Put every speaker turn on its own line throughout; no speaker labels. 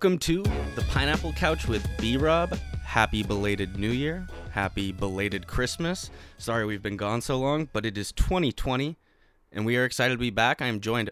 Welcome to the Pineapple Couch with B Rob. Happy belated New Year. Happy belated Christmas. Sorry we've been gone so long, but it is 2020 and we are excited to be back. I am joined,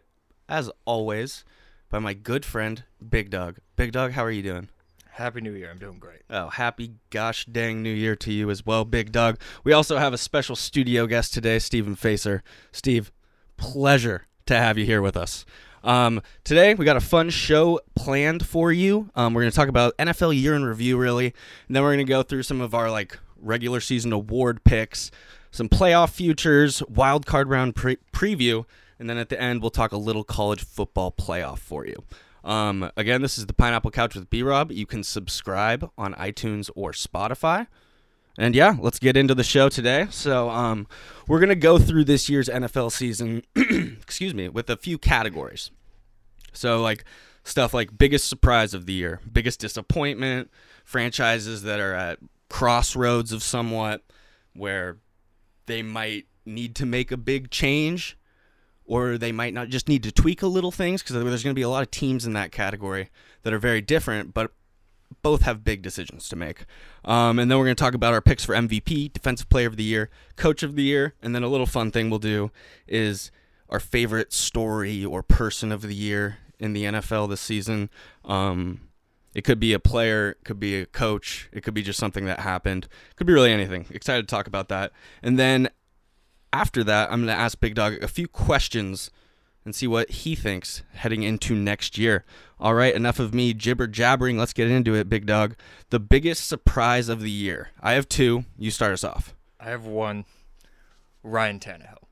as always, by my good friend, Big Dog. Big Dog, how are you doing?
Happy New Year. I'm doing great.
Oh, happy gosh dang New Year to you as well, Big Dog. We also have a special studio guest today, Stephen Facer. Steve, pleasure to have you here with us. Um, today we got a fun show planned for you. Um, we're going to talk about NFL year in review, really, and then we're going to go through some of our like regular season award picks, some playoff futures, wild card round pre- preview, and then at the end we'll talk a little college football playoff for you. Um, again, this is the Pineapple Couch with B Rob. You can subscribe on iTunes or Spotify. And yeah, let's get into the show today. So, um, we're gonna go through this year's NFL season, excuse me, with a few categories. So, like stuff like biggest surprise of the year, biggest disappointment, franchises that are at crossroads of somewhat, where they might need to make a big change, or they might not just need to tweak a little things because there's going to be a lot of teams in that category that are very different, but both have big decisions to make. Um, and then we're going to talk about our picks for MVP, Defensive Player of the Year, Coach of the Year, and then a little fun thing we'll do is our favorite story or person of the year in the NFL this season. Um, it could be a player, it could be a coach, it could be just something that happened, it could be really anything. Excited to talk about that. And then after that, I'm going to ask Big Dog a few questions and see what he thinks heading into next year. All right, enough of me jibber jabbering. Let's get into it, Big Dog. The biggest surprise of the year. I have two. You start us off.
I have one. Ryan Tannehill.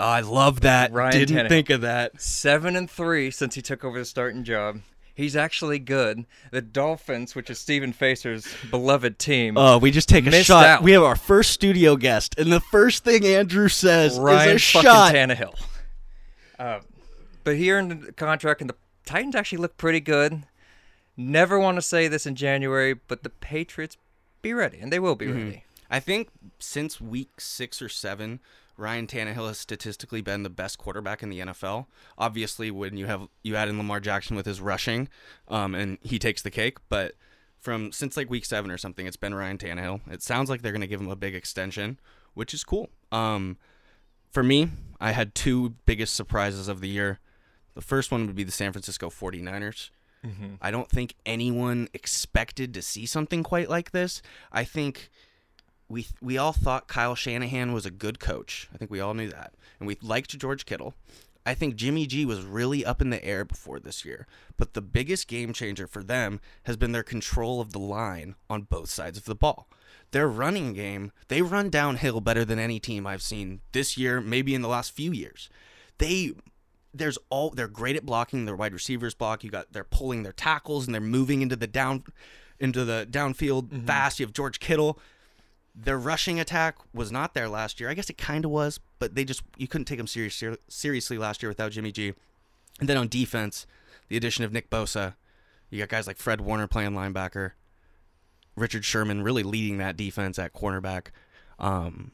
I love that.
Ryan
Didn't think of that.
Seven and three since he took over the starting job. He's actually good. The Dolphins, which is Stephen Facer's beloved team,
Oh, we just take a
Missed
shot.
out.
We have our first studio guest, and the first thing Andrew says
Ryan
is a
fucking
shot.
Tannehill. Uh, but he earned the contract, and the Titans actually look pretty good. Never want to say this in January, but the Patriots be ready, and they will be ready.
I think since week six or seven, Ryan Tannehill has statistically been the best quarterback in the NFL. Obviously, when you have you add in Lamar Jackson with his rushing, um, and he takes the cake. But from since like week seven or something, it's been Ryan Tannehill. It sounds like they're going to give him a big extension, which is cool. Um, for me, I had two biggest surprises of the year. The first one would be the San Francisco 49ers. I don't think anyone expected to see something quite like this. I think we we all thought Kyle Shanahan was a good coach. I think we all knew that, and we liked George Kittle. I think Jimmy G was really up in the air before this year, but the biggest game changer for them has been their control of the line on both sides of the ball. Their running game, they run downhill better than any team I've seen this year, maybe in the last few years. They there's all they're great at blocking their wide receivers block. You got they're pulling their tackles and they're moving into the down into the downfield mm-hmm. fast. You have George Kittle. Their rushing attack was not there last year. I guess it kind of was, but they just you couldn't take them serious, seriously last year without Jimmy G. And then on defense, the addition of Nick Bosa, you got guys like Fred Warner playing linebacker, Richard Sherman really leading that defense at cornerback. Um,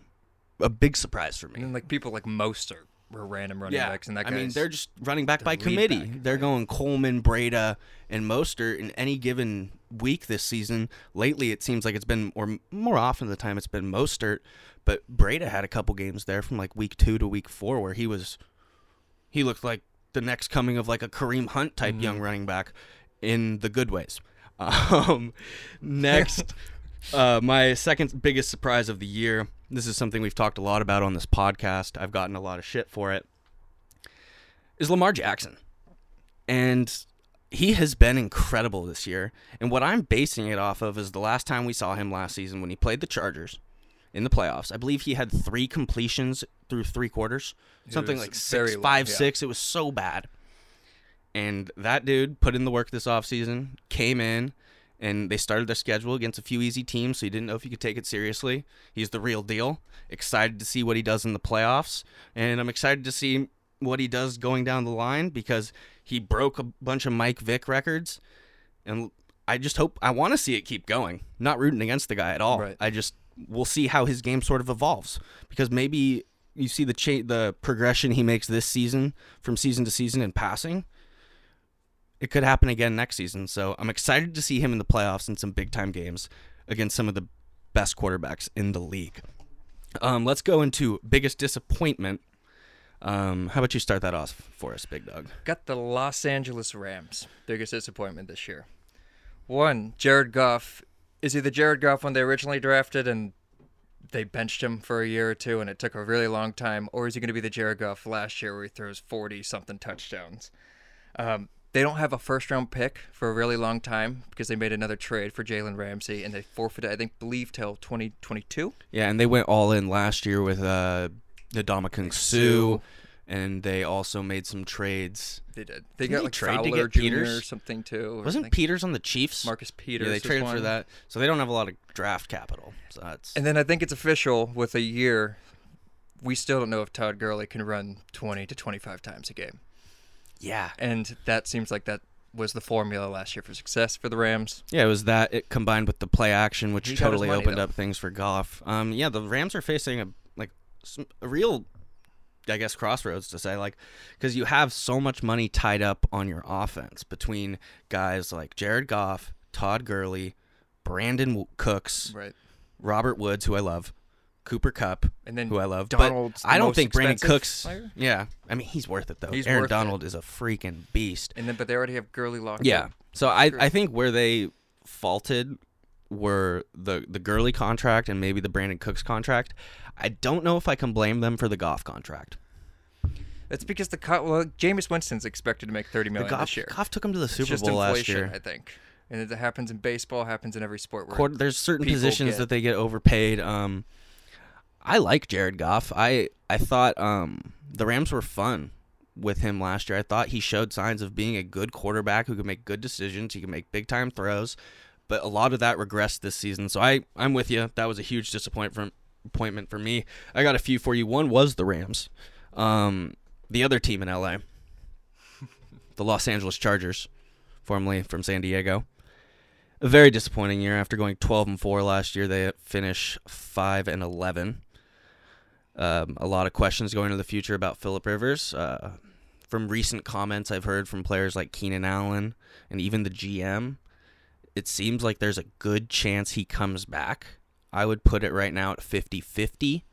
a big surprise for me.
And like people like Mostert random running backs, and that
I mean, they're just running back by committee.
back,
They're
right.
going Coleman, Breida, and Mostert in any given week this season. Lately, it seems like it's been, or more often the time, it's been Mostert. But Breida had a couple games there from like week two to week four where he was, he looked like the next coming of like a Kareem Hunt type
Mm-hmm.
young running back in the good ways. Um, next, uh, my second biggest surprise of the year. This is something we've talked a lot about on this podcast. I've gotten a lot of shit for it. Is Lamar Jackson, and he has been incredible this year. And what I'm basing it off of is the last time we saw him last season when he played the Chargers in the playoffs. I believe he had three completions through three quarters, something like six,
low,
five,
yeah.
six. It was so bad. And that dude put in the work this offseason, came in, and they started their schedule against a few easy teams, so you didn't know if you could take it seriously. He's the real deal. Excited to see what he does in the playoffs, and I'm excited to see what he does going down the line because he broke a bunch of Mike Vick records, and I just hope I want to see it keep going. Not rooting against the guy at all.
Right.
I just we'll see how his game sort of evolves because maybe you see the cha- the progression he makes this season from season to season in passing it could happen again next season. So I'm excited to see him in the playoffs in some big time games against some of the best quarterbacks in the league. Um, let's go into biggest disappointment. Um, how about you start that off for us, Big Dog?
Got the Los Angeles Rams. Biggest disappointment this year. One, Jared Goff. Is he the Jared Goff when they originally drafted and they benched him for a year or two and it took a really long time? Or is he going to be the Jared Goff last year where he throws 40 something touchdowns? Um, they don't have a first round pick for a really long time because they made another trade for Jalen Ramsey and they forfeited, I think, believe till 2022.
Yeah, and they went all in last year with uh, the Ndamukong Suh, and they also made some trades.
They did. They
Didn't
got
they
like
trade to
Fowler
get
Jr.
Peters?
or something too. or
Wasn't
something.
Peters on the Chiefs?
Marcus Peters?
yeah, they traded for that, so they don't have a lot of draft capital. So that's
And then I think it's official with a year. We still don't know if Todd Gurley can run 20 to 25 times a game.
Yeah,
And that seems like that was the formula last year for success for the Rams.
Yeah, it was that it combined with the play action, which
He got his
totally
money,
opened
though.
up things for Goff. Um, yeah, the Rams are facing a like some, a real, I guess, crossroads to say like, because you have so much money tied up on your offense between guys like Jared Goff, Todd Gurley, Brandin W- Cooks,
Right.
Robert Woods, who I love, Cooper Kupp,
And then
who I love.
Donald's
but I don't think
Brandin
Cooks.
player?
Yeah, I mean he's worth it though.
He's
Aaron. Donald is a freaking beast.
And then, but they already have Gurley locked
Yeah. So I. I think where they faulted were the the Gurley contract and maybe the Brandin Cooks contract. I don't know if I can blame them for the Goff contract.
It's because the cut. Well, Jameis Winston's expected to make
thirty
million
Goff,
this year.
Goff took him to the
It's
Super
just
Bowl last year.
I think. And it happens in baseball, happens in every sport. Where
Quarter, there's certain positions
get-
that they get overpaid. Um, I like Jared Goff. I I thought um the Rams were fun with him last year. I thought he showed signs of being a good quarterback who could make good decisions. He could make big time throws, but a lot of that regressed this season. So I I'm with you. That was a huge disappointment for, me. I got a few for you. One was the Rams. Um, the other team in LA, the Los Angeles Chargers, formerly from San Diego. A very disappointing year after going 12 and 4 last year. They finish 5 and 11. Um, a lot of questions going into the future about Philip Rivers. Uh, from recent comments I've heard from players like Keenan Allen and even the GM, it seems like there's a good chance he comes back. I would put it right now at 50 50.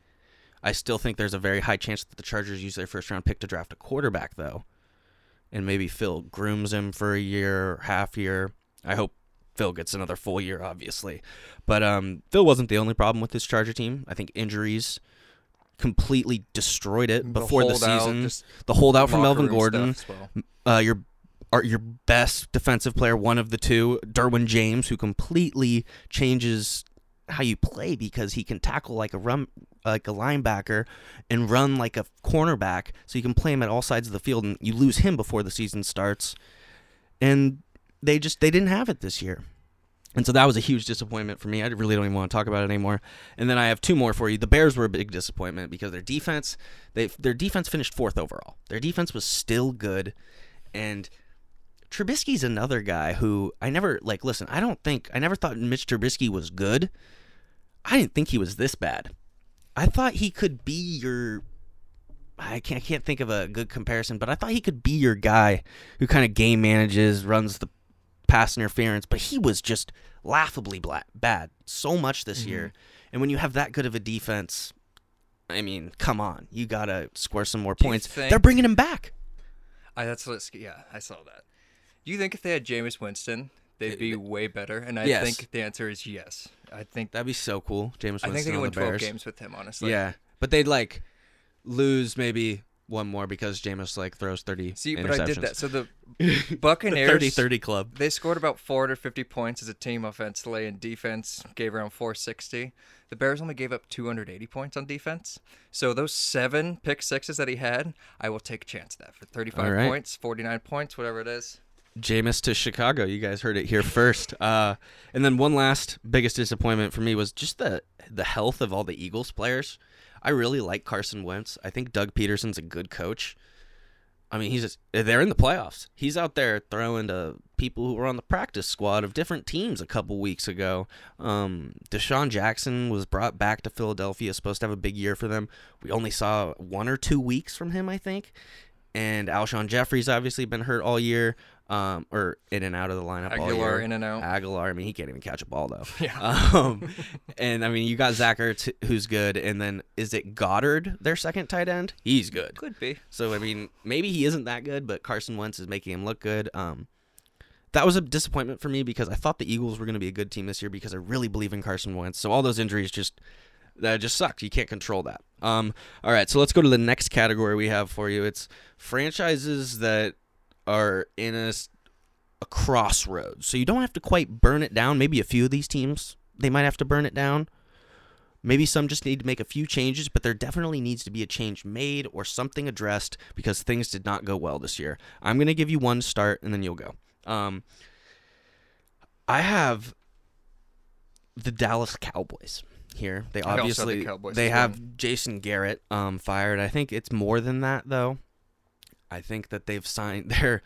I still think there's a very high chance that the Chargers use their first round pick to draft a quarterback, though. And maybe Phil grooms him for a year, half year. I hope Phil gets another full year, obviously. But um, Phil wasn't the only problem with this Charger team. I think injuries completely destroyed it
The
before the season.
just
the holdout from Melvin Gordon,
well.
uh, your are your best defensive player, one of the two, Derwin James, who completely changes how you play because he can tackle like a run like a linebacker and run like a cornerback, so you can play him at all sides of the field, and you lose him before the season starts. And they just they didn't have it this year. And so that was a huge disappointment for me. I really don't even want to talk about it anymore. And then I have two more for you. The Bears were a big disappointment because their defense, they their defense finished fourth overall. Their defense was still good, and Trubisky's another guy who I never like. Listen, I don't think I never thought Mitch Trubisky was good. I didn't think he was this bad. I thought he could be your. I can't, I can't think of a good comparison, but I thought he could be your guy who kind of game manages, runs the pass interference, but he was just laughably bla- bad so much this mm-hmm. year. And when you have that good of a defense, I mean, come on, you gotta score some more
Do
points.
think-
They're bringing him back.
I, that's yeah, I saw that. Do you think if they had Jameis Winston, they'd be way better? And I
Yes.
think the answer is yes. I think
That'd be so cool, James.
I think they
on
win
the
12 games with him, honestly.
Yeah, but they'd like lose maybe one more because Jameis like throws thirty.
See, but. I did that. So the Buccaneers
30-30 club.
They scored about 450 points as a team offensively, and defense gave around 460. The Bears only gave up 280 points on defense. So those seven pick sixes that he had, I will take a chance of that for 35
All right.
points, 49 points, whatever it is.
Jameis to Chicago. You guys heard it here first. Uh, and then one last biggest disappointment for me was just the the health of all the Eagles players. I really like Carson Wentz. I think Doug Pederson's a good coach. I mean, he's just, they're in the playoffs. He's out there throwing to people who were on the practice squad of different teams a couple weeks ago. Um, DeSean Jackson was brought back to Philadelphia, supposed to have a big year for them. We only saw one or two weeks from him, I think. and Alshon Jeffery's obviously been hurt all year, um, or in and out of the lineup all
Agholor
year.
in and out.
Agholor, I mean, he can't even catch a ball though.
Yeah.
Um, and I mean, you got Zach Ertz, who's good, and then is it Goedert, their second tight end? He's good.
Could be.
So I mean, maybe he isn't that good, but Carson Wentz is making him look good. Um, that was a disappointment for me because I thought the Eagles were going to be a good team this year because I really believe in Carson Wentz. So all those injuries just that just sucked. You can't control that. Um, all right, so let's go to the next category we have for you. It's franchises that are in a crossroads. So you don't have to quite burn it down. Maybe a few of these teams they might have to burn it down. Maybe some just need to make a few changes, but there definitely needs to be a change made or something addressed because things did not go well this year. I'm going to give you one start and then you'll go. Um, I have the Dallas Cowboys here. They
I also have the
obviously
Cowboys
they have Jason Garrett um, fired. I think it's more than that though. I think that they've signed their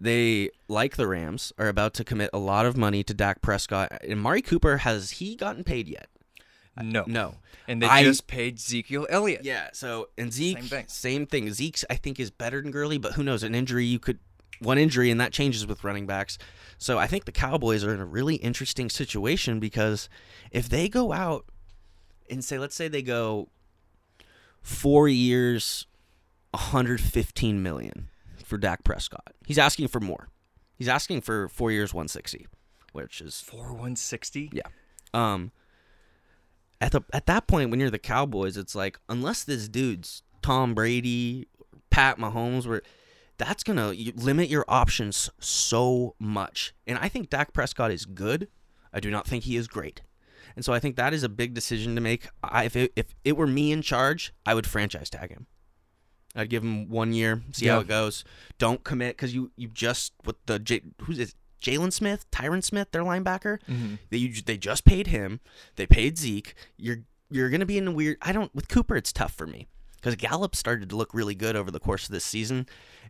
they like the Rams are about to commit a lot of money to Dak Prescott. And Amari Cooper has he gotten paid yet?
Uh, no.
No.
And they
I-
just paid Ezekiel Elliott.
Yeah. So and Zeke,
Same thing.
same thing. Zeke's I think is better than Gurley, but who knows? An injury you could one injury and that changes with running backs. So I think the Cowboys are in a really interesting situation because if they go out and say, let's say they go four years, 115 million for Dak Prescott. He's asking for more. He's asking for four years, 160, which is
For 160?
yeah. Um at the at that point when you're the Cowboys, it's like unless this dude's Tom Brady, Pat Mahomes, where that's gonna you- limit your options so much. And I think Dak Prescott is good. I do not think he is great. And so I think that is a big decision to make. I, if it, if it were me in charge, I would franchise tag him. I'd give him one year, see how it goes. Don't commit because you you just with the J, who's it? Jaylon Smith, Tyron Smith, their linebacker.
Mm-hmm.
They you, they just paid him. They paid Zeke. You're you're gonna be in a weird. I don't with Cooper. It's tough for me because Gallup started to look really good over the course of this season,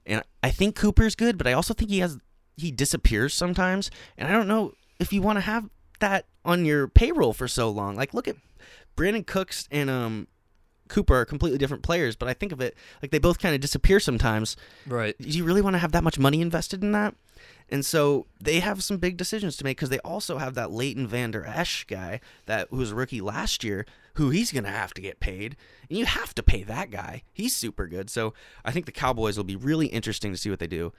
and I think Cooper's good, but I also think he has he disappears sometimes, and I don't know if you want to have that on your payroll for so long. Like look at Brandin Cooks and um Cooper are completely different players, but I think of it like they both kind of disappear sometimes
Right.
do you really want to have that much money invested in that? And so they have some big decisions to make because they also have that Leighton Vander Esch guy that who was a rookie last year, who he's gonna have to get paid, and you have to pay that guy. He's super good. So I think the Cowboys will be really interesting to see what they do.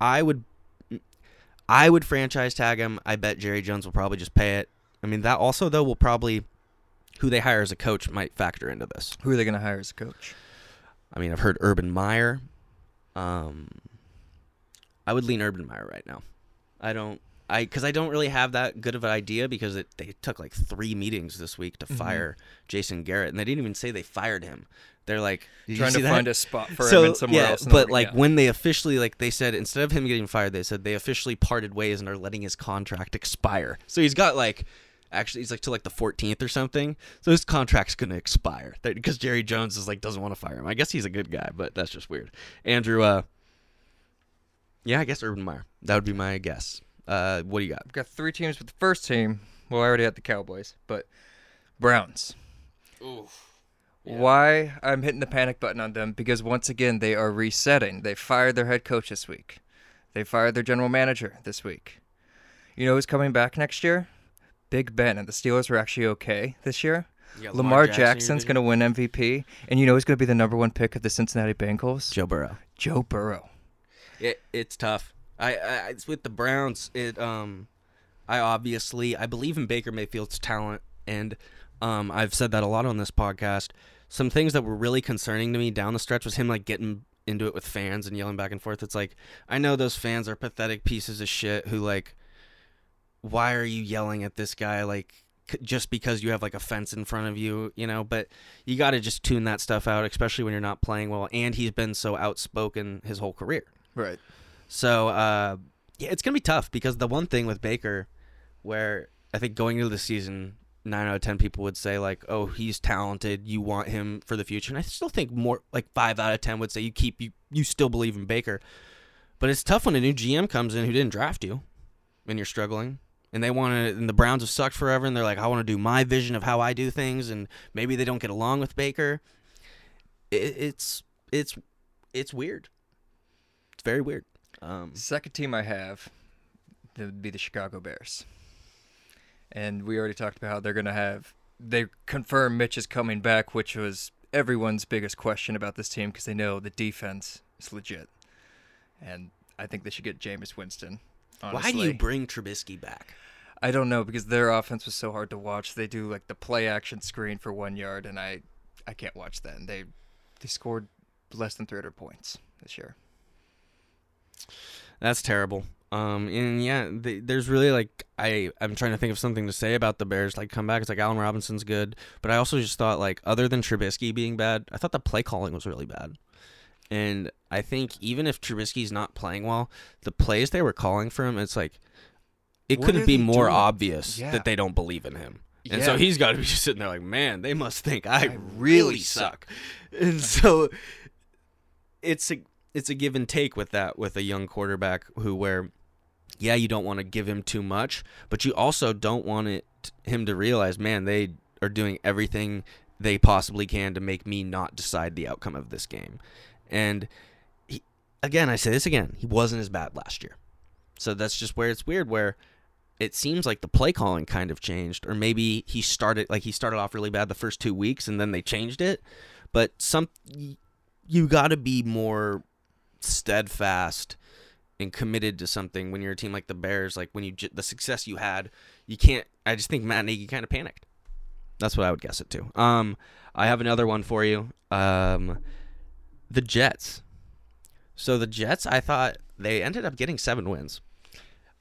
I would, I would franchise tag him. I bet Jerry Jones will probably just pay it. I mean that also though will probably who they hire as a coach might factor into this.
Who are they going to hire as a coach?
I mean, I've heard Urban Meyer. Um, I would lean Urban Meyer right now. I don't, I because I don't really have that good of an idea because it, they took like three meetings this week to fire Jason Garrett, and they didn't even say they fired him. They're like
Trying to
that?
find a spot for
so
him in somewhere
yeah,
else.
but like
yeah.
when they officially like they said instead of him getting fired, they said they officially parted ways and are letting his contract expire. So he's got like actually he's like to like the 14th or something. So his contract's gonna expire because Jerry Jones is like doesn't want to fire him. I guess he's a good guy, but that's just weird. Andrew, uh, yeah, I guess Urban Meyer. That would be my guess. Uh, what do you got?
I've got three teams with the first team. Well, I already had the Cowboys, but Browns. Oof. Why I'm hitting the panic button on them because once again they are resetting. They fired their head coach this week. They fired their general manager this week. You know who's coming back next year? Big Ben and the Steelers were actually okay this year.
You got
Lamar,
Jackson
Jackson's going to win MVP, and you know he's going to be the number one pick of the Cincinnati Bengals?
Joe Burrow.
Joe Burrow.
It, it's tough. I, I it's with the Browns. It um, I obviously I believe in Baker Mayfield's talent, and um, I've said that a lot on this podcast. Some things that were really concerning to me down the stretch was him like getting into it with fans and yelling back and forth. It's like I know those fans are pathetic pieces of shit who like, why are you yelling at this guy like? Just because you have like a fence in front of you, you know, but you got to just tune that stuff out, especially when you're not playing well. And he's been so outspoken his whole career.
Right.
So uh, yeah, it's gonna be tough because the one thing with Baker, where I think going into the season, nine out of ten people would say like, "Oh, he's talented. You want him for the future." And I still think more like five out of ten would say you keep you you still believe in Baker. But it's tough when a new GM comes in who didn't draft you, and you're struggling. And they want to, and the Browns have sucked forever, and they're like, I want to do my vision of how I do things, and maybe they don't get along with Baker. It, it's it's it's weird. It's very weird. Um,
Second team I have that would be the Chicago Bears. And we already talked about how they're going to have. They confirm Mitch is coming back, which was everyone's biggest question about this team because they know the defense is legit. And I think they should get Jameis Winston. Honestly.
why do you bring Trubisky back?
I don't know because their offense was so hard to watch. They do like the play action screen for one yard, and I, I can't watch that. And they, they scored less than 300 points this year.
That's terrible. Um, and yeah, they, there's really like I I'm trying to think of something to say about the Bears like comeback. It's like Allen Robinson's good, but I also just thought like other than Trubisky being bad, I thought the play calling was really bad. And I think even if Trubisky's not playing well, the plays they were calling for him, it's like it
What
couldn't be more
doing?
obvious
Yeah.
that they don't believe in him. And so he's got to be sitting there like, man, they must think I,
I
really
really
suck. And so it's a it's a give and take with that with a young quarterback who where yeah, you don't want to give him too much, but you also don't want it him to realize, man, they are doing everything they possibly can to make me not decide the outcome of this game. And he, again, I say this again, he wasn't as bad last year. So that's just where it's weird where it seems like the play calling kind of changed or maybe he started like he started off really bad the first 2 weeks and then they changed it. But some you got to be more steadfast and committed to something when you're a team like the Bears. Like when you the success you had, you can't. I just think Matt Nagy kind of panicked. That's what I would guess it to. Um, I have another one for you. Um, the Jets. So the Jets, I thought they ended up getting seven wins.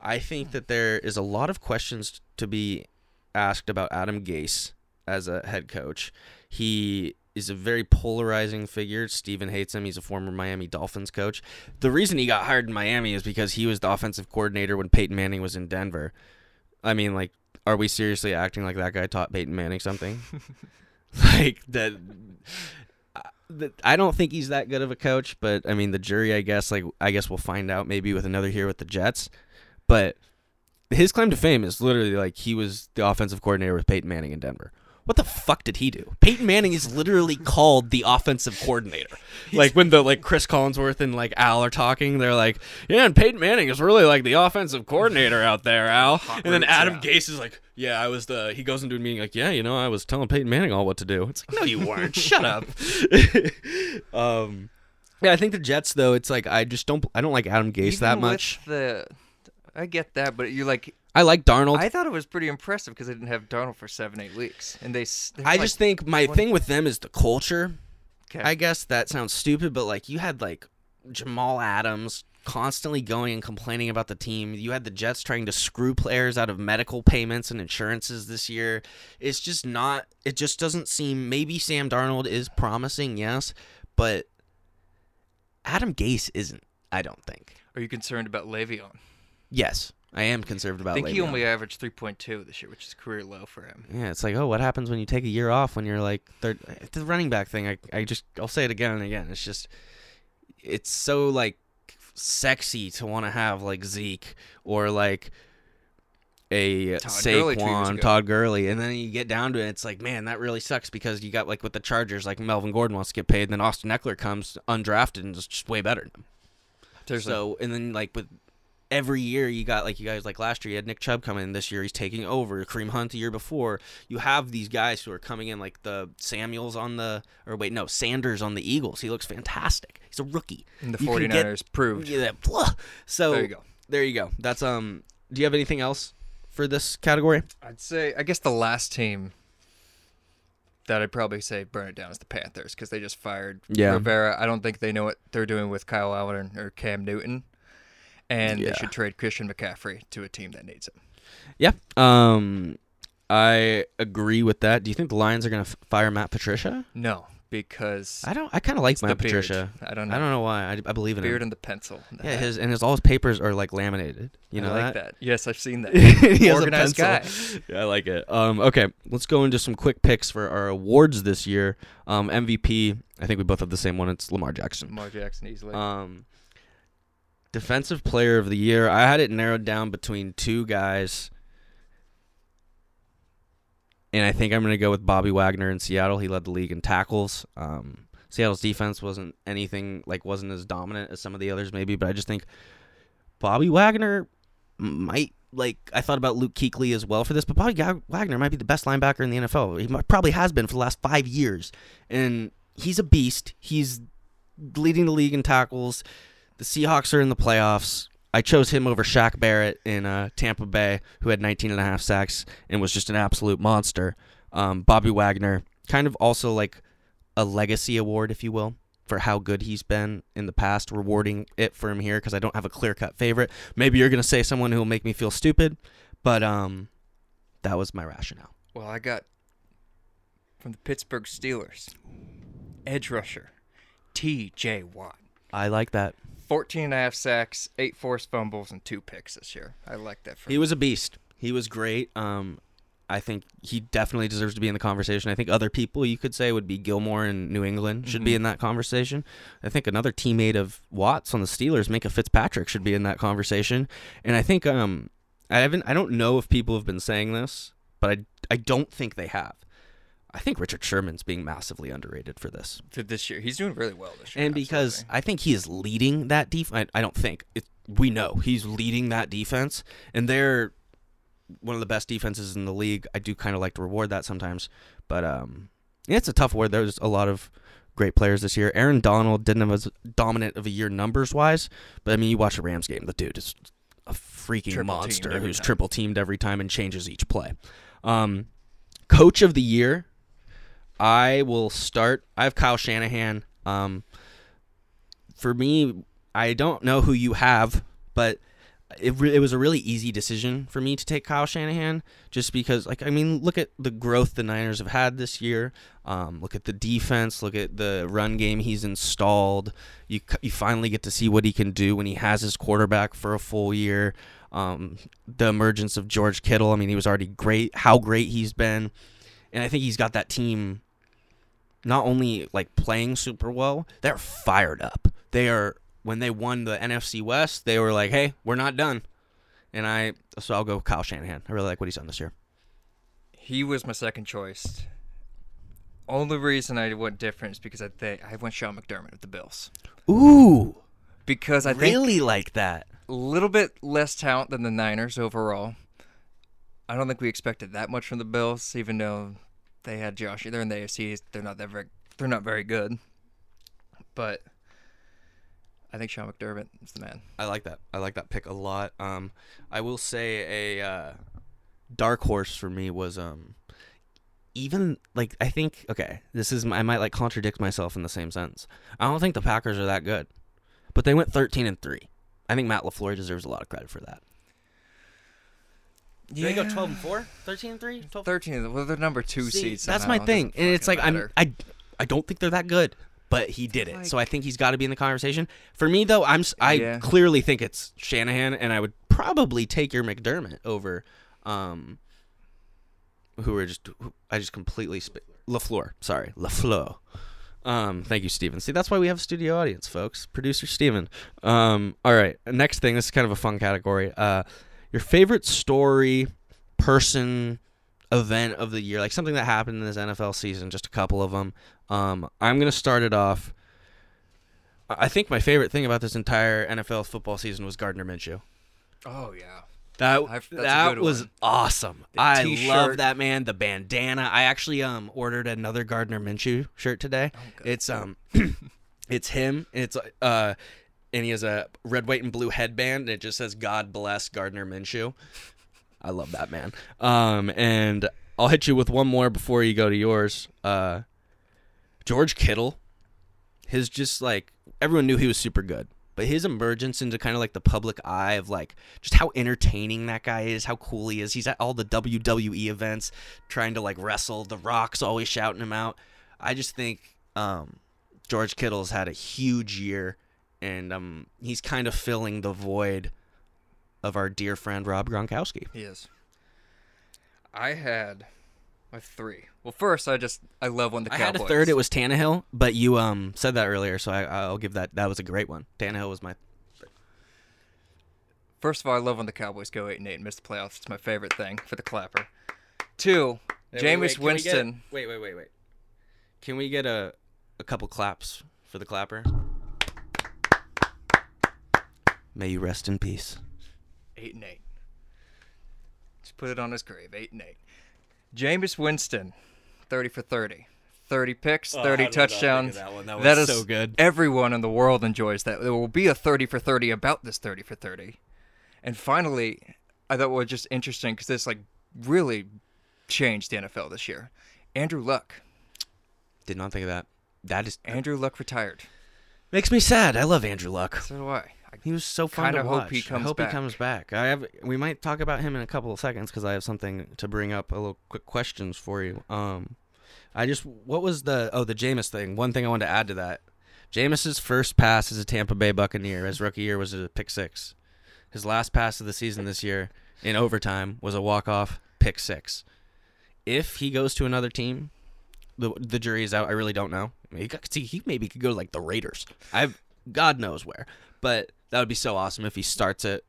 I think that there is a lot of questions to be asked about Adam Gase as a head coach. He is a very polarizing figure. Steven hates him. He's a former Miami Dolphins coach. The reason he got hired in Miami is because he was the offensive coordinator when Peyton Manning was in Denver. I mean, like, are we seriously acting like that guy taught Peyton Manning something? like that. That- I don't think he's that good of a coach, but I mean the jury. I guess like I guess we'll find out maybe with another here with the Jets. But his claim to fame is literally like he was the offensive coordinator with Peyton Manning in Denver. What the fuck did he do? Peyton Manning is literally called the offensive coordinator. Like when the like Chris Collinsworth and like Al are talking, they're like, "Yeah, and Peyton Manning is really like the offensive coordinator out there, Al." And then Adam
Al.
Gase is like, "Yeah, I was the." He goes into a meeting like, "Yeah, you know, I was telling Peyton Manning all what to do." It's like, "No, you weren't. Shut up." um, yeah, I think the Jets though. It's like I just don't. I don't like Adam Gase
Even
that
with
much.
The, I get that, but you're like.
I like Darnold.
I thought it was pretty impressive because they didn't have Darnold for seven, eight weeks, and they. they
I
like,
just think my thing with them is the culture.
okay.
I guess that sounds stupid, but like you had like Jamal Adams constantly going and complaining about the team. You had the Jets trying to screw players out of medical payments and insurances this year. It's just not it just doesn't seem maybe Sam Darnold is promising, yes, but Adam Gase isn't, I don't think.
Are you concerned about Le'Veon?
Yes, I am concerned about
I think he only averaged 3.2 this year, which is career low for him.
Yeah, it's like, oh, what happens when you take a year off when you're like third? The running back thing, I, I just, I'll say it again and again. It's just, it's so like sexy to want to have like Zeke or like a
Todd
Saquon. Todd Gurley, and then you get down to it, it's like, man, that really sucks because you got like with the Chargers, like Melvin Gordon wants to get paid, and then Austin Ekeler comes undrafted and is just way better than him.
Seriously.
So and then like with every year you got like you guys like last year you had Nick Chubb come in this year he's taking over Kareem Hunt the year before you have these guys who are coming in like the Samuels on the or wait no Sanders on the Eagles he looks fantastic he's a rookie
And the
You can get-
49ers proved.
yeah, blah. so
There you go.
there you go that's um do you have anything else for this category
I'd say, I guess the last team that I'd probably say burn it down is the Panthers because they just fired
Yeah.
Rivera. I don't think they know what they're doing with Kyle Allen or Cam Newton. And
Yeah.
they should trade Christian McCaffrey to a team that needs him.
yeah um I agree with that do you think the Lions are gonna f- fire Matt Patricia
No, because
I don't I kind of like Matt. Patricia
I don't know.
I don't know why I, I believe in him
Beard and the pencil. The
Yeah, his and his all his papers are like laminated. You know
I like
that?
that? Yes, I've seen that.
He has a
Organized guy.
pencil. Yeah, I like it. Um, okay, let's go into some quick picks for our awards this year. Um, MVP, I think we both have the same one. It's Lamar Jackson.
Lamar Jackson easily.
Um, defensive player of the year, I had it narrowed down between two guys, and I think I'm going to go with Bobby Wagner in Seattle. He led the league in tackles. Um, Seattle's defense wasn't anything like wasn't as dominant as some of the others maybe, but I just think Bobby Wagner might like I thought about Luke Kuechly as well for this, but Bobby Wagner might be the best linebacker in the NFL. He probably has been for the last five years, and he's a beast. He's leading the league in tackles. The Seahawks are in the playoffs. I chose him over Shaq Barrett in uh, Tampa Bay, who had 19 and a half sacks and was just an absolute monster. Um, Bobby Wagner, kind of also like a legacy award, if you will, for how good he's been in the past, rewarding it for him here because I don't have a clear cut favorite. Maybe you're gonna say someone who will make me feel stupid, but um, that was my rationale.
Well, I got from the Pittsburgh Steelers, edge rusher, T.J. Watt.
I like that.
14 and a half sacks, eight forced fumbles, and two picks this year. I like that.
For he was a beast. He was great. Um, I think he definitely deserves to be in the conversation. I think other people you could say would be Gilmore in New England should mm-hmm. be in that conversation. I think another teammate of Watts on the Steelers, Minkah Fitzpatrick, should be in that conversation. And I think um, I haven't. I don't know if people have been saying this, but I I don't think they have. I think Richard Sherman's being massively underrated for this.
For this year, he's doing really well this year.
And because absolutely. I think he is leading that defense. I, I, don't think it, we know he's leading that defense, and they're one of the best defenses in the league. I do kind of like to reward that sometimes, but um, it's a tough word. There's a lot of great players this year. Aaron Donald didn't have as dominant of a year numbers wise, but I mean, you watch the Rams game, the dude is a freaking triple monster who's time. triple teamed every time and changes each play. Um, coach of the year I will start. I have Kyle Shanahan. Um, for me, I don't know who you have, but it, re- it was a really easy decision for me to take Kyle Shanahan just because, like, I mean, look at the growth the Niners have had this year. Um, look at the defense. Look at the run game he's installed. You you finally get to see what he can do when he has his quarterback for a full year. Um, the emergence of George Kittle. I mean, he was already great. How great he's been and I think he's got that team not only like playing super well, they're fired up. They are when they won the NFC West, they were like, "Hey, we're not done." And I so I'll go Kyle Shanahan. I really like what he's done this year.
He was my second choice. Only reason I went different is because I think I went Sean McDermott with the Bills.
Ooh,
because I
really like that.
A little bit less talent than the Niners overall. I don't think we expected that much from the Bills, even though they had Josh. They're in the AFC. They're not that very. They're not very good. But I think Sean McDermott is the man.
I like that. I like that pick a lot. Um, I will say a uh, dark horse for me was um, even like I think okay, this is I might like contradict myself in the same sentence. I don't think the Packers are that good, but they went thirteen and three. I think Matt LaFleur deserves a lot of credit for that. Yeah. they go 12 and 4? 13 and 3?
12? 13. Well, they're number 2
See,
seeds.
That's my thing. And it's like I'm I I don't think they're that good, but he did it. Like, so I think he's got to be in the conversation. For me though, I'm I yeah. clearly think it's Shanahan and I would probably take your McDermott over um who are just who, I just completely sp- LaFleur. Sorry, LaFleur. Um, thank you, Steven. See, that's why we have a studio audience, folks. Producer Steven. Um, all right. Next thing. This is kind of a fun category. Uh, your favorite story, person, event of the year, like something that happened in this NFL season, just a couple of them. Um, I'm gonna start it off. I think my favorite thing about this entire NFL football season was Gardner Minshew.
Oh yeah.
That that was one. awesome. The I t-shirt. love that man. The bandana. I actually um ordered another Gardner Minshew shirt today. Oh, it's um, it's him. It's uh, and he has a red, white, and blue headband, and it just says "God bless Gardner Minshew." I love that man. Um, and I'll hit you with one more before you go to yours. Uh, George Kittle, his just like everyone knew he was super good, but his emergence into kind of like the public eye of like just how entertaining that guy is, how cool he is. He's at all the WWE events trying to like wrestle. The Rock's always shouting him out. I just think um, George Kittle's had a huge year and um, he's kind of filling the void of our dear friend Rob Gronkowski.
He is. I had my three. Well, first, I just I love when the
I
Cowboys.
had a third. It was Tannehill, but you um said that earlier, so I, I'll give that. That was a great one. Tannehill was my.
First of all, I love when the Cowboys go eight and eight and miss the playoffs. It's my favorite thing for the clapper. Two, Jameis Winston.
Wait, wait, wait, wait. Can we get a a couple claps for the clapper. May you rest in peace.
Eight and eight. Just put it on his grave. Eight and eight. Jameis Winston, thirty for thirty. 30 picks,
Oh, how
30
didn't think of
touchdowns.
that one? That
That
was so good.
Everyone in the world enjoys that. There will be a 30 for 30 about this 30 for 30. And finally, I thought was just interesting because this like really changed the NFL this year. Andrew Luck.
Did not think of that. That is
Andrew Luck retired.
makes me sad. I love Andrew Luck.
So do I.
He was so fun to
hope
watch.
he comes
I hope
back.
he comes back. I have. We might talk about him in a couple of seconds because I have something to bring up. A little quick questions for you. Um, I just what was the oh the Jameis thing? One thing I wanted to add to that. Jameis's first pass as a Tampa Bay Buccaneer, his rookie year, was a pick six. His last pass of the season this year in overtime was a walk off pick six. If he goes to another team, the the jury is out. I really don't know. He could, see, he maybe could go to like the Raiders. I've God knows where, but that would be so awesome if he starts it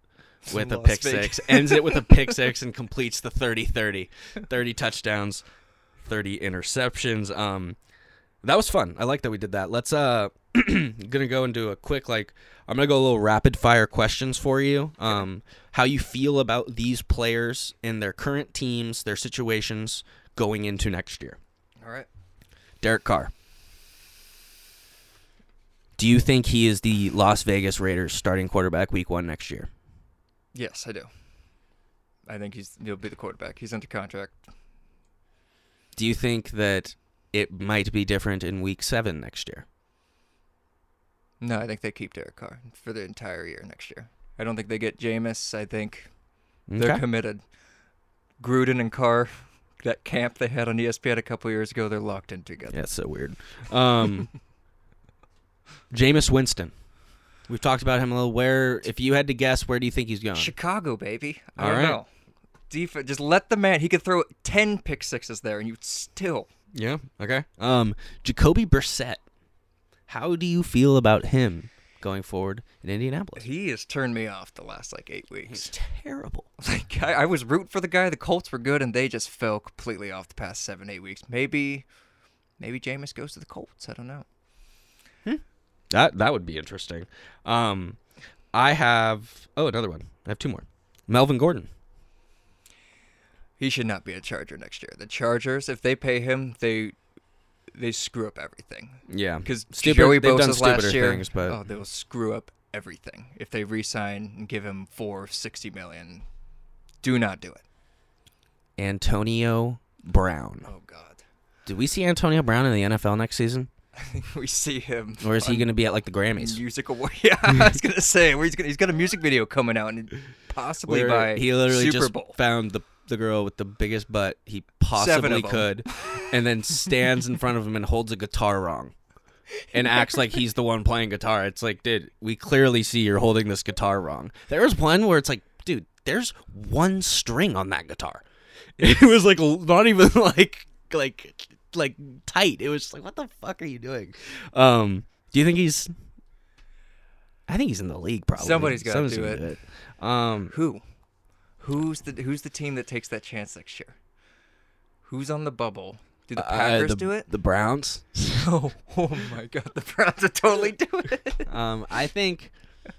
with a pick six, ends it with a pick six, and completes the 30-30. 30 touchdowns, 30 interceptions. Um, that was fun. I like that we did that. Let's uh, gonna go and do a quick like. I'm gonna go a little rapid fire questions for you. Um, how you feel about these players in their current teams, their situations going into next year.
All right.
Derek Carr. Do you think he is the Las Vegas Raiders starting quarterback week one next year?
Yes, I do. I think he's he'll be the quarterback. He's under contract.
Do you think that it might be different in week seven next year?
No, I think they keep Derek Carr for the entire year next year. I don't think they get Jameis. I think they're
Okay.
committed. Gruden and Carr, that camp they had on ESPN a couple years ago, they're locked in together.
Yeah, so weird. Um, Jameis Winston. We've talked about him a little. Where, if you had to guess, where do you think he's going?
Chicago, baby. I
All
don't
right.
know. Def- just let the man. He could throw ten pick sixes there, and you'd still.
Yeah. Okay. Um, Jacoby Brissett. How do you feel about him going forward in Indianapolis?
He has turned me off the last like eight weeks.
He's terrible.
Like I, I was rooting for the guy. The Colts were good, and they just fell completely off the past seven, eight weeks. Maybe, maybe Jameis goes to the Colts. I don't know.
That that would be interesting. Um, I have oh another one. I have two more. Melvin Gordon.
He should not be a Charger next year. The Chargers, if they pay him, they they screw up everything.
Yeah,
Because
Stupid-
Joey Bosa's last year,
things, but-
oh, they'll screw up everything if they re-sign and give him four sixty million. Do not do it.
Antonio Brown.
Oh God,
Do we see Antonio Brown in the NFL next season,
we see him.
or is he going to be at like the Grammys?
Music award. Yeah, I was gonna say where he's gonna he's got a music video coming out and possibly
Where
by
he literally
Super
just
Bowl.
found the the girl with the biggest butt he possibly
of 'em.
could, and then stands in front of him and holds a guitar wrong, and acts like he's the one playing guitar. It's like, dude, we clearly see you're holding this guitar wrong. There was one where it's like, dude, there's one string on that guitar. It was like l- not even like like like tight. It was just like, what the fuck are you doing? Um, do you think he's? I think he's in the league. Probably
Somebody's gotta
Someone's
do
gonna
it.
Um,
Who? Who's the Who's the team that takes that chance next year? Who's on the bubble? Do the
uh,
Packers
the,
do it?
The Browns.
Oh, oh my God! The Browns would totally do it.
Um, I think.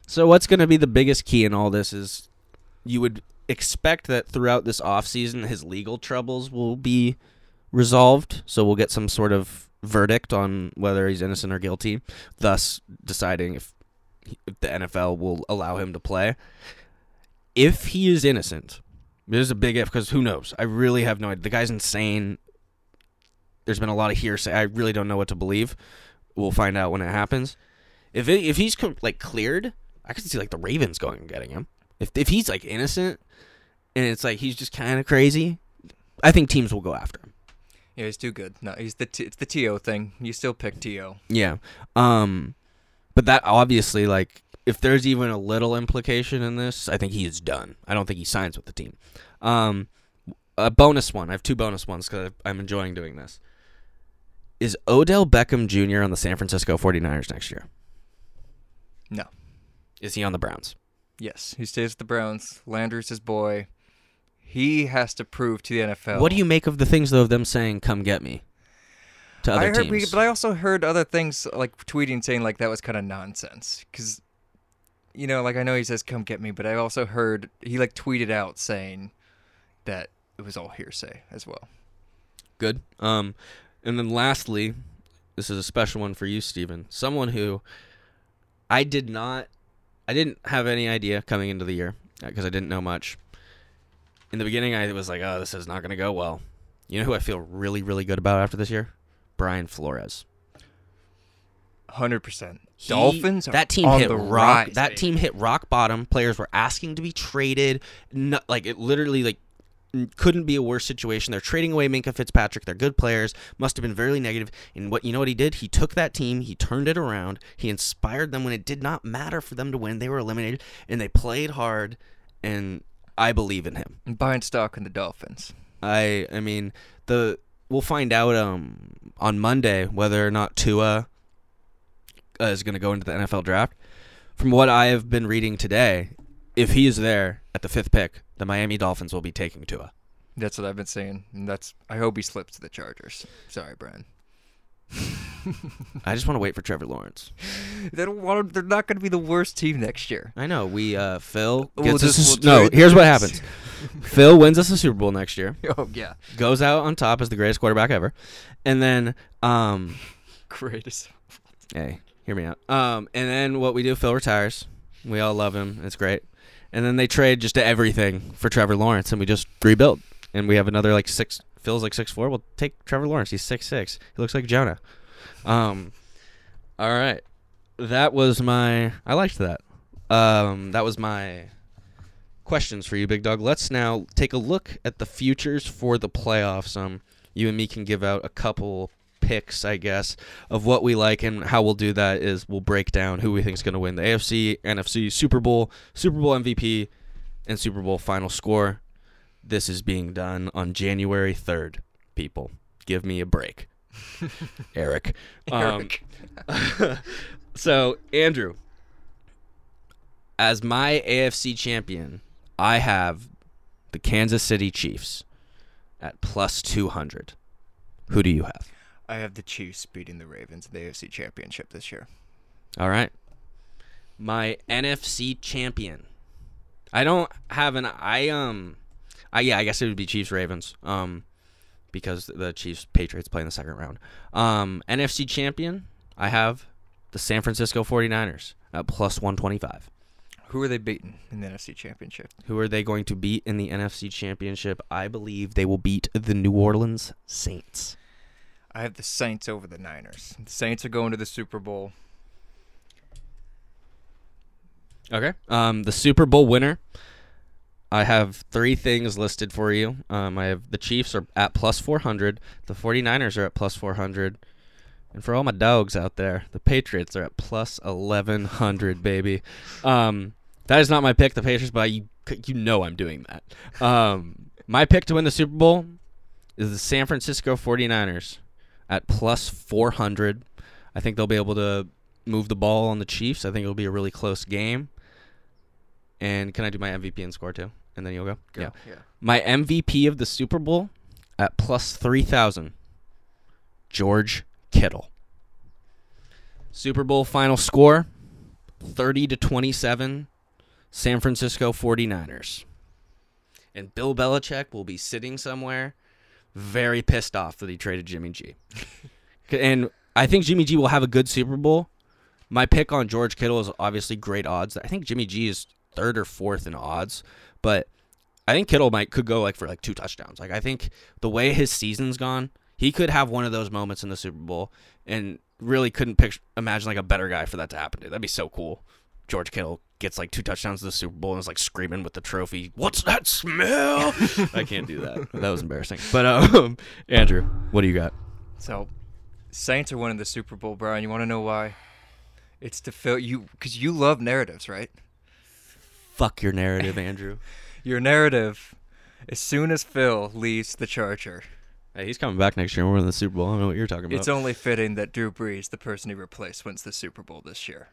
So what's going to be the biggest key in all this is you would expect that throughout this offseason his legal troubles will be resolved. So we'll get some sort of verdict on whether he's innocent or guilty, thus deciding if, if the NFL will allow him to play. If he is innocent, there's a big if because who knows? I really have no idea. The guy's insane. There's been a lot of hearsay. I really don't know what to believe. We'll find out when it happens. If it, if he's like cleared, I could see like the Ravens going and getting him. If if he's like innocent, and it's like he's just kind of crazy, I think teams will go after him.
Yeah, he's too good. No, he's the t- it's the To thing. You still pick To.
Yeah. Um, but that obviously like if there's even a little implication in this, I think he is done. I don't think he signs with the team. Um, a bonus one. I have two bonus ones because I'm enjoying doing this. Is Odell Beckham Jr. on the San Francisco 49ers next year?
No.
Is he on the Browns?
Yes, he stays with the Browns. Landry's his boy. He has to prove to the NFL.
What do you make of the things though of them saying "Come get me"? to other
I heard,
teams.
but I also heard other things like tweeting saying like that was kind of nonsense because, you know, like I know he says come get me, but I also heard he like tweeted out saying that it was all hearsay as well.
Good. Um, and then lastly, this is a special one for you, Steven. Someone who I did not, I didn't have any idea coming into the year because I didn't know much. In the beginning, I was like, "Oh, this is not going to go well." You know who I feel really, really good about after this year? Brian Flores.
Hundred percent. Dolphins. Are
that team hit rock.
rise,
that
baby.
team hit rock bottom. Players were asking to be traded. Like it literally like couldn't be a worse situation. They're trading away Minkah Fitzpatrick. They're good players. Must have been very negative. And what you know what he did? He took that team. He turned it around. He inspired them when it did not matter for them to win. They were eliminated and they played hard. And I believe in him.
Buying stock in the Dolphins.
I I mean the we'll find out um on Monday whether or not Tua uh, is going to go into the NFL draft. From what I have been reading today, if he is there at the fifth pick, the Miami Dolphins will be taking Tua.
That's what I've been saying, and that's. I hope he slips to the Chargers. Sorry, Brian.
I just want to wait for Trevor Lawrence.
They don't want. They're not going to be the worst team next year.
I know we uh Phil
We'll
gets us
just-
a,
we'll
no. Here's what happens. Phil wins us a Super Bowl next year,
Oh yeah,
goes out on top as the greatest quarterback ever, and then um
greatest.
Hey, hear me out. Um, and then what we do, Phil retires. We all love him. It's great. And then they trade just everything for Trevor Lawrence, and we just rebuild. And we have another like six. Phil's like six four. We'll take Trevor Lawrence. He's six six. He looks like Jonah. Um, all right. That was my. I liked that. Um, that was my questions for you, Big Dog. Let's now take a look at the futures for the playoffs. Um, you and me can give out a couple picks, I guess, of what we like, and how we'll do that is we'll break down who we think is going to win the AFC, NFC, Super Bowl, Super Bowl MVP, and Super Bowl final score. This is being done on January third. People, give me a break, Eric. Um,
Eric.
so Andrew, as my AFC champion, I have the Kansas City Chiefs at plus two hundred. Who do you have?
I have the Chiefs beating the Ravens in the AFC Championship this year.
All right. My NFC champion. I don't have an I um I yeah, I guess it would be Chiefs Ravens. Um because the Chiefs Patriots play in the second round. Um NFC champion, I have the San Francisco 49ers at plus 125.
Who are they beating in the NFC Championship?
Who are they going to beat in the NFC championship? I believe they will beat the New Orleans Saints.
I have the Saints over the Niners. The Saints are going to the Super Bowl.
Okay. Um, the Super Bowl winner. I have three things listed for you. Um, I have the Chiefs are at plus 400. The 49ers are at plus 400. And for all my dogs out there, the Patriots are at plus 1100, baby. Um, that is not my pick, the Patriots, but you, you know I'm doing that. Um, my pick to win the Super Bowl is the San Francisco 49ers at plus 400. I think they'll be able to move the ball on the Chiefs. I think it'll be a really close game. And can I do my MVP and score too? And then you'll go? Yeah.
yeah.
My MVP of the Super Bowl at plus 3,000. George Kittle. Super Bowl final score 30 to 27 San Francisco 49ers. And Bill Belichick will be sitting somewhere very pissed off that he traded Jimmy G. and I think Jimmy G will have a good Super Bowl. My pick on George Kittle is obviously great odds. I think Jimmy G is third or fourth in odds, but I think Kittle might could go like for like two touchdowns. Like I think the way his season's gone, he could have one of those moments in the Super Bowl, and really couldn't picture imagine like a better guy for that to happen. Dude. That'd be so cool. George Kittle gets like two touchdowns in the Super Bowl and is like screaming with the trophy. What's that smell? I can't do that. That was embarrassing. But um, Andrew, what do you got?
So, Saints are winning the Super Bowl, Brian. You want to know why? It's to fill you because you love narratives, right?
Fuck your narrative, Andrew.
Your narrative. As soon as Phil leaves the Charger,
hey, he's coming back next year. We're in the Super Bowl. I don't know what you're talking about.
it's only fitting that Drew Brees, the person he replaced, wins the Super Bowl this year.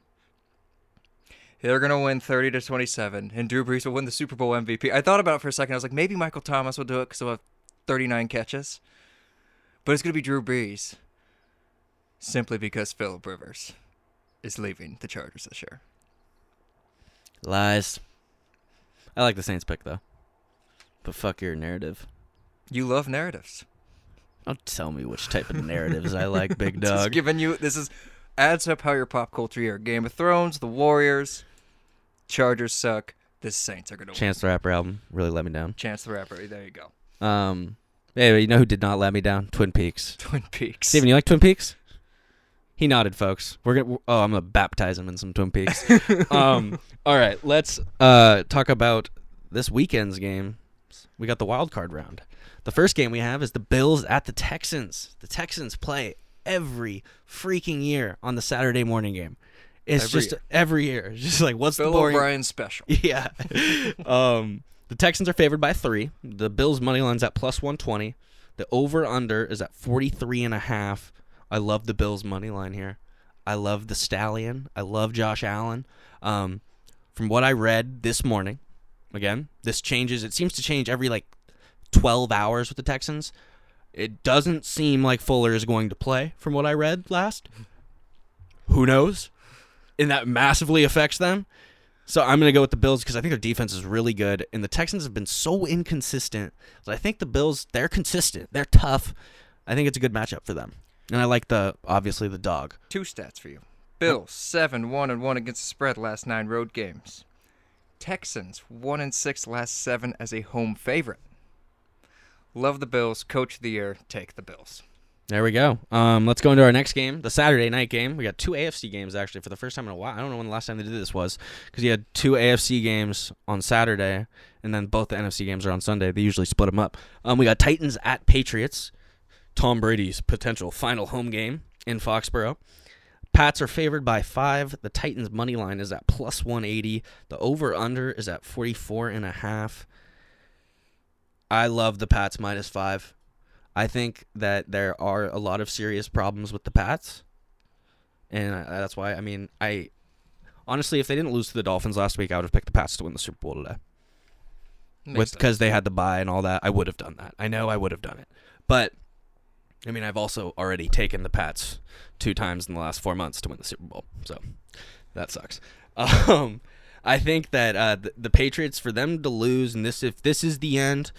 They're gonna win 30 to 27, and Drew Brees will win the Super Bowl MVP. I thought about it for a second. I was like, maybe Michael Thomas will do it because he'll have 39 catches, but it's gonna be Drew Brees simply because Philip Rivers is leaving the Chargers this year.
Lies. I like the Saints pick though. But fuck your narrative.
You love narratives.
Don't tell me which type of narratives I like, big
Just
dog.
giving you this is adds up how your pop culture here. Game of Thrones, The Warriors, Chargers suck. The Saints are gonna win.
Chance the Rapper album really let me down.
Chance the Rapper. There you go.
Um, anyway, you know who did not let me down? Twin Peaks.
Twin Peaks.
Steven, you like Twin Peaks? He nodded, folks. We're gonna. Oh, I'm gonna baptize him in some Twin Peaks. um, all right, let's uh talk about this weekend's game. We got the wild card round. The first game we have is the Bills at the Texans. The Texans play every freaking year on the Saturday morning game. It's
Every
just
year.
every year. It's just like what's
Bill
the boring?
O'Brien special.
Yeah. um, the Texans are favored by three. The Bills' money line's at plus 120. The over under is at 43 and a half. I love the Bills' money line here. I love the Stallion. I love Josh Allen. Um, from what I read this morning, again, this changes. It seems to change every like 12 hours with the Texans. It doesn't seem like Fuller is going to play, from what I read last. Who knows? And that massively affects them. So I'm going to go with the Bills because I think their defense is really good, and the Texans have been so inconsistent. So I think the Bills they're consistent, they're tough. I think it's a good matchup for them, and I like the obviously the dog.
Two stats for you. Bills seven one and one against the spread last nine road games. Texans one and six last seven as a home favorite. Love the Bills. Coach of the year. Take the Bills.
There we go. Um, let's go into our next game, the Saturday night game. We got two AFC games actually for the first time in a while. I don't know when the last time they did this was because you had two AFC games on Saturday, and then both the NFC games are on Sunday. They usually split them up. Um, we got Titans at Patriots. Tom Brady's potential final home game in Foxborough. Pats are favored by five. The Titans money line is at plus 180. The over under is at 44 and a half. I love the Pats minus five. I think that there are a lot of serious problems with the Pats, and that's why. I mean, I honestly, if they didn't lose to the Dolphins last week, I would have picked the Pats to win the Super Bowl today.
Makes
with because they had the bye and all that, I would have done that. I know I would have done it, but I mean, I've also already taken the Pats two times in the last four months to win the Super Bowl, so that sucks. Um, I think that uh, the, the Patriots, for them to lose, and this if this is the end,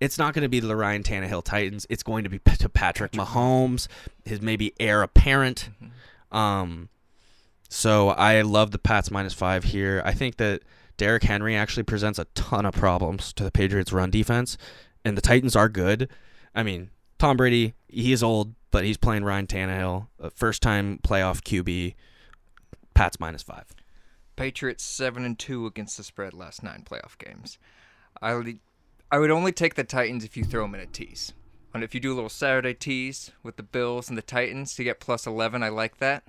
it's not going to be the Ryan Tannehill Titans. It's going to be to Patrick Mahomes, his maybe heir apparent. Um, so I love the Pats minus five here. I think that Derrick Henry actually presents a ton of problems to the Patriots' run defense, and the Titans are good. I mean, Tom Brady, he is old, but he's playing Ryan Tannehill, a first-time playoff QB. Pats minus five.
Patriots seven and two against the spread last nine playoff games. I would, I would only take the Titans if you throw them in a tease. And if you do a little Saturday tease with the Bills and the Titans to get plus eleven, I like that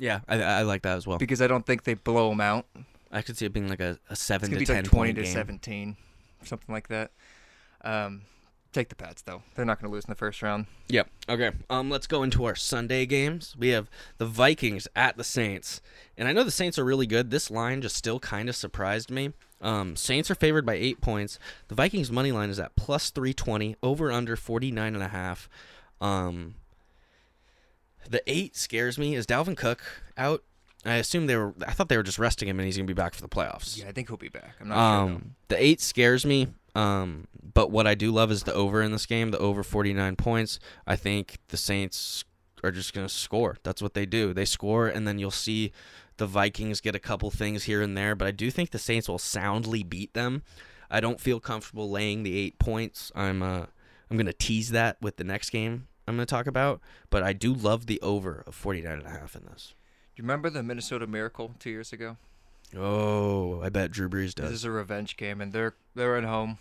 Yeah, I, I like that as well.
because I don't think they blow them out.
I could see it being like a, a seven to ten
like twenty to
game.
seventeen, something like that. Um, take the Pats though; they're not going to lose in the first round.
Yep. Okay. Um, let's go into our Sunday games. We have the Vikings at the Saints, and I know the Saints are really good. This line just still kind of surprised me. Um, Saints are favored by eight points. The Vikings money line is at plus three twenty. Over under forty nine and a half. Um, the eight scares me. Is Dalvin Cook out? I assume they were. I thought they were just resting him, and he's gonna be back for the playoffs.
Yeah, I think he'll be back. I'm not sure. Though.
Um, the eight scares me. Um, but what I do love is the over in this game, the over 49 points. I think the Saints are just going to score. That's what they do. They score, and then you'll see the Vikings get a couple things here and there. But I do think the Saints will soundly beat them. I don't feel comfortable laying the eight points. I'm uh, I'm going to tease that with the next game I'm going to talk about. But I do love the over of 49 and a half in this.
Do you remember the Minnesota Miracle two years ago?
Oh, I bet Drew Brees does.
This is a revenge game, and they're they're at home.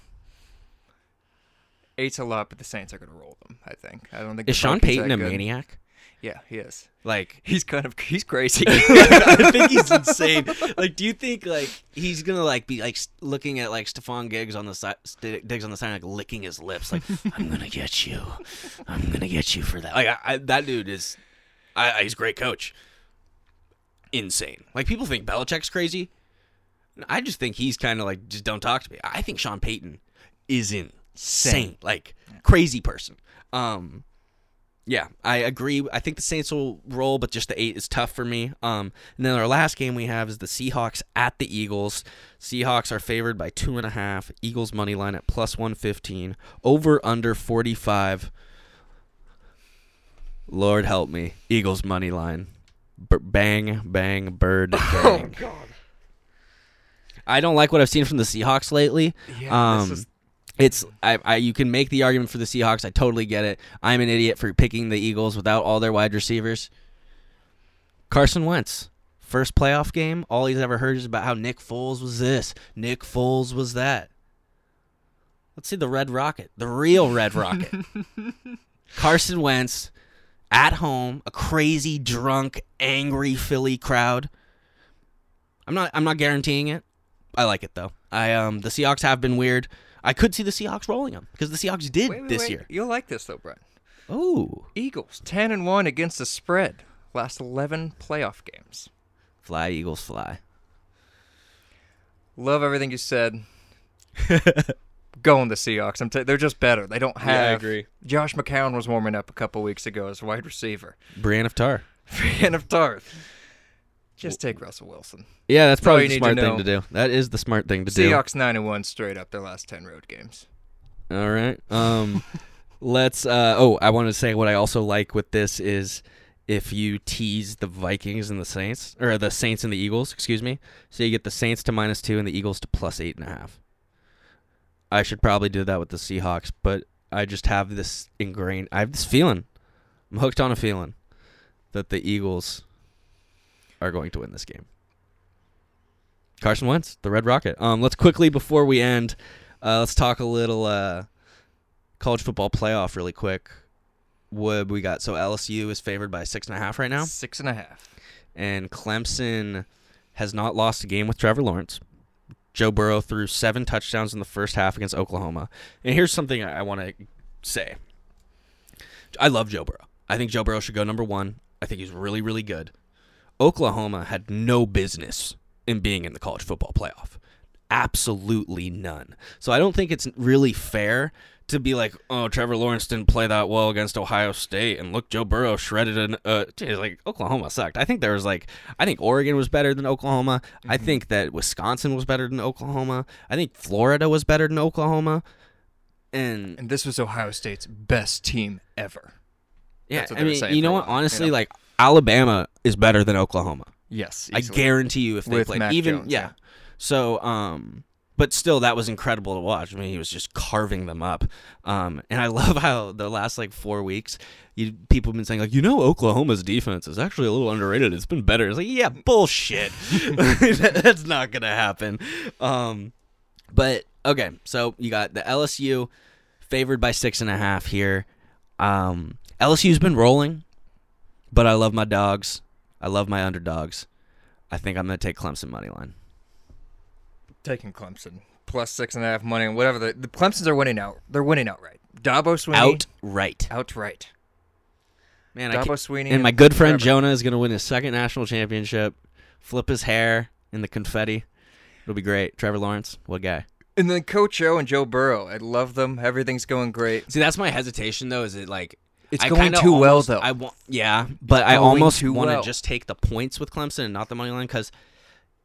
Eight's a lot, but the Saints are going to roll them. I think. I don't think.
Is Sean Payton a
good.
maniac?
Yeah, he is.
Like
He's kind of he's crazy.
I think he's insane. Like, do you think like he's gonna like be like looking at like Stefon Diggs on the side, Diggs on the side, like licking his lips, like I'm gonna get you, I'm gonna get you for that. Like, I, I, that dude is, I, I, he's a great coach. Insane. Like people think Belichick's crazy. I just think he's kind of like just don't talk to me. I think Sean Payton is insane, like crazy person. Um, Yeah, I agree. I think the Saints will roll, but just the eight is tough for me. Um, and then our last game we have is the Seahawks at the Eagles. Seahawks are favored by two and a half. Eagles money line at plus one fifteen. Over under forty five. Lord help me, Eagles money line. B- bang bang bird bang.
God.
I don't like what I've seen from the Seahawks lately.
Yeah,
Um,
this is
It's I, I you can make the argument for the Seahawks. I totally get it. I'm an idiot for picking the Eagles without all their wide receivers. Carson Wentz, first playoff game, all he's ever heard is about how Nick Foles was this, Nick Foles was that. Let's see the Red Rocket, the real Red Rocket. Carson Wentz at home, a crazy drunk, angry Philly crowd. I'm not I'm not guaranteeing it. I like it though. I um the Seahawks have been weird. I could see the Seahawks rolling them because the Seahawks did
wait, wait,
this
wait.
year.
You'll like this though, Brett.
Oh,
Eagles ten and one against the spread. Last eleven playoff games.
fly Eagles fly.
Love everything you said. Going the Seahawks. I'm t- they're just better. They don't
Yeah, I
have.
agree.
Josh McCown was warming up a couple weeks ago as a wide receiver.
Brian of Tar.
Brian of Tarth. Just take Russell Wilson.
Yeah, that's
That's
probably the smart
to
thing to do. That is the smart thing to do.
Seahawks nine and one straight up their last ten road games.
All right. Um, let's. Uh, oh, I want to say what I also like with this is if you tease the Vikings and the Saints, or the Saints and the Eagles, excuse me. So you get the Saints to minus two and the Eagles to plus eight and a half. I should probably do that with the Seahawks, but I just have this ingrained. I have this feeling. I'm hooked on a feeling that the Eagles are going to win this game. Carson Wentz, the Red Rocket. Um, let's quickly before we end, uh, let's talk a little uh, college football playoff really quick. What we got? So LSU is favored by six and a half right now,
Six and a half.
and Clemson has not lost a game with Trevor Lawrence. Joe Burrow threw seven touchdowns in the first half against Oklahoma. And here's something I, I want to say. I love Joe Burrow. I think Joe Burrow should go number one. I think he's really, really good. Oklahoma had no business in being in the college football playoff. Absolutely none. So I don't think it's really fair to be like, oh, Trevor Lawrence didn't play that well against Ohio State, and look, Joe Burrow shredded an. Uh, geez, like Oklahoma sucked. I think there was like, I think Oregon was better than Oklahoma. I think that Wisconsin was better than Oklahoma. I think Florida was better than Oklahoma. And
And this was Ohio State's best team ever.
yeah, I mean, you know what?
you
Honestly,
know?
like Alabama is better than Oklahoma.
Yes.
I guarantee you if they
With
played
Mac
even
Jones,
yeah.
yeah.
So um but still that was incredible to watch. I mean, he was just carving them up. Um and I love how the last like 4 weeks you people have been saying like, "You know Oklahoma's defense is actually a little underrated. It's been better." It's like, "Yeah, bullshit." That's not going to happen. Um but okay, so you got the LSU favored by six and a half here. Um, LSU's been rolling, but I love my dogs. I love my underdogs. I think I'm gonna take Clemson money line.
Taking Clemson plus six and a half money and whatever. The, the Clemsons are winning out. They're winning outright. Dabo Swinney
Outright,
outright.
man. I
Dabo
can't-
Swinney
and my good friend
Trevor-
Jonah is gonna win his second national championship. Flip his hair in the confetti. It'll be great. Trevor Lawrence, what guy?
And then Coach O and Joe Burrow. I love them. Everything's going great.
See, that's my hesitation though. Is it like
It's
I
going
kinda
too well though.
I want, yeah, but I almost want to
well.
just take the points with Clemson and not the money line because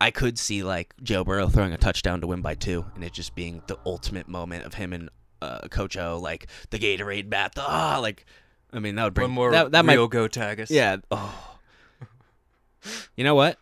I could see like Joe Burrow throwing a touchdown to win by two, and it just being the ultimate moment of him and uh, Coach O, like the Gatorade bat, the ah, like. I mean, that would bring
One more
that, that
real
might,
go tag us.
yeah. Oh, you know what?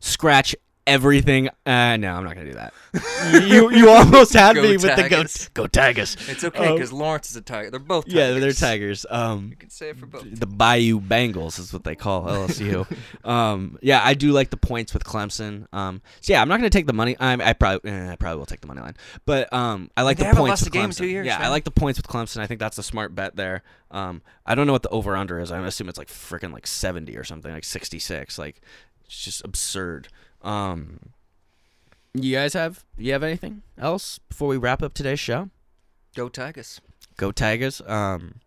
Scratch everything. Uh, no, I'm not gonna do that. you you almost had me with the go go Tigers.
It's okay
Um,
because Lawrence is a tiger. They're both tigers.
yeah, they're Tigers. Um,
You can say it for both.
the Bayou Bengals is what they call LSU. um, yeah, I do like the points with Clemson. Um, so yeah, I'm not going to take the money. I, I probably, eh, I probably will take the money line, but um, I like
They
the points with Clemson.
years,
yeah, I like the points with Clemson. I think that's a smart bet there. Um, I don't know what the over under is. I assume it's like freaking like 70 or something, like 66. Like it's just absurd. Um, you guys have you have anything else before we wrap up today's show?
Go Tigers.
Go Tigers. Um,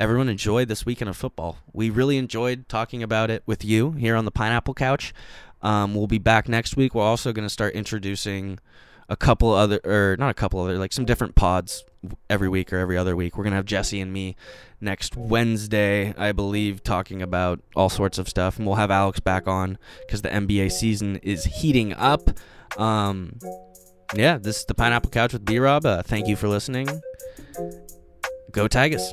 everyone enjoyed this weekend of football. We really enjoyed talking about it with you here on the Pineapple Couch. Um, we'll be back next week. We're also going to start introducing a couple other or not a couple other like some different pods every week or every other week. We're gonna have Jesse and me next Wednesday, I believe, talking about all sorts of stuff, and we'll have Alex back on because the NBA season is heating up. Um, yeah, this is the Pineapple Couch with B Rob. Uh, thank you for listening. Go Tigers.